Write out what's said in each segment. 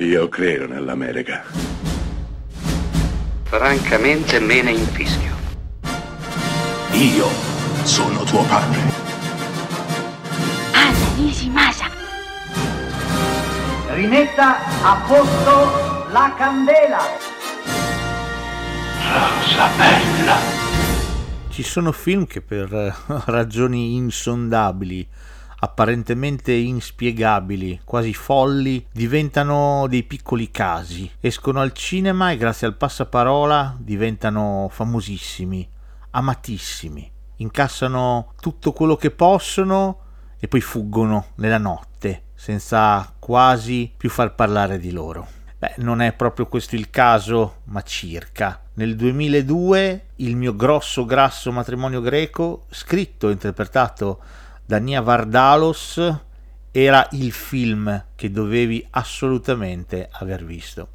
Io credo nell'America. Francamente me ne infischio. Io sono tuo padre. Anna Nishimasa. Rimetta a posto la candela. Rosa bella. Ci sono film che per eh, ragioni insondabili apparentemente inspiegabili, quasi folli, diventano dei piccoli casi, escono al cinema e grazie al passaparola diventano famosissimi, amatissimi, incassano tutto quello che possono e poi fuggono nella notte senza quasi più far parlare di loro. Beh, non è proprio questo il caso, ma circa. Nel 2002 il mio grosso grasso matrimonio greco, scritto e interpretato da Nia Vardalos era il film che dovevi assolutamente aver visto.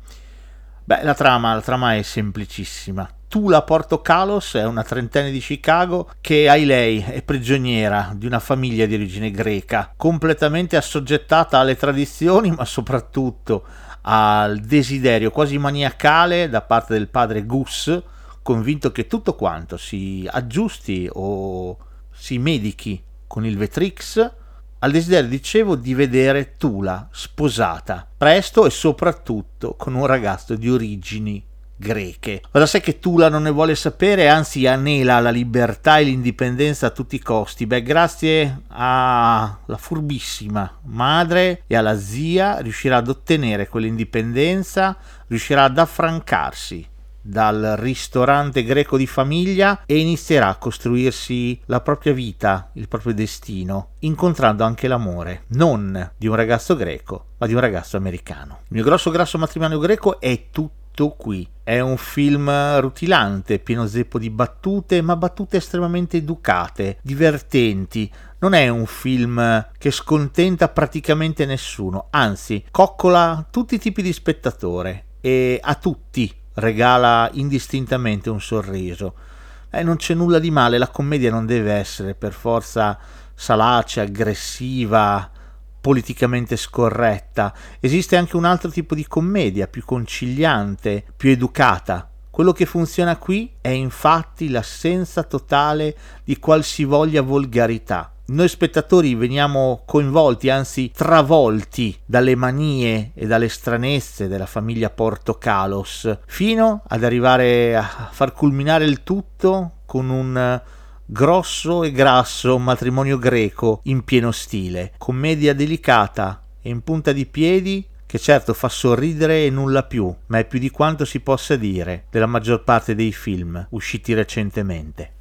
Beh, la trama, la trama è semplicissima. Tula Porto Kalos è una trentenne di Chicago che, ai lei, è prigioniera di una famiglia di origine greca, completamente assoggettata alle tradizioni, ma soprattutto al desiderio quasi maniacale da parte del padre Gus, convinto che tutto quanto si aggiusti o si medichi con il Vetrix al desiderio, dicevo, di vedere Tula sposata, presto e soprattutto con un ragazzo di origini greche. Ora sai che Tula non ne vuole sapere, anzi anela la libertà e l'indipendenza a tutti i costi. Beh, grazie alla furbissima madre e alla zia riuscirà ad ottenere quell'indipendenza, riuscirà ad affrancarsi dal ristorante greco di famiglia e inizierà a costruirsi la propria vita, il proprio destino, incontrando anche l'amore, non di un ragazzo greco, ma di un ragazzo americano. Il mio grosso grasso matrimonio greco è tutto qui. È un film rutilante, pieno zeppo di battute, ma battute estremamente educate, divertenti. Non è un film che scontenta praticamente nessuno, anzi, coccola tutti i tipi di spettatore e a tutti regala indistintamente un sorriso. Eh, non c'è nulla di male, la commedia non deve essere per forza salace, aggressiva, politicamente scorretta. Esiste anche un altro tipo di commedia, più conciliante, più educata. Quello che funziona qui è infatti l'assenza totale di qualsivoglia volgarità noi spettatori veniamo coinvolti, anzi travolti dalle manie e dalle stranezze della famiglia Portocalos, fino ad arrivare a far culminare il tutto con un grosso e grasso matrimonio greco in pieno stile, commedia delicata e in punta di piedi che certo fa sorridere e nulla più, ma è più di quanto si possa dire della maggior parte dei film usciti recentemente.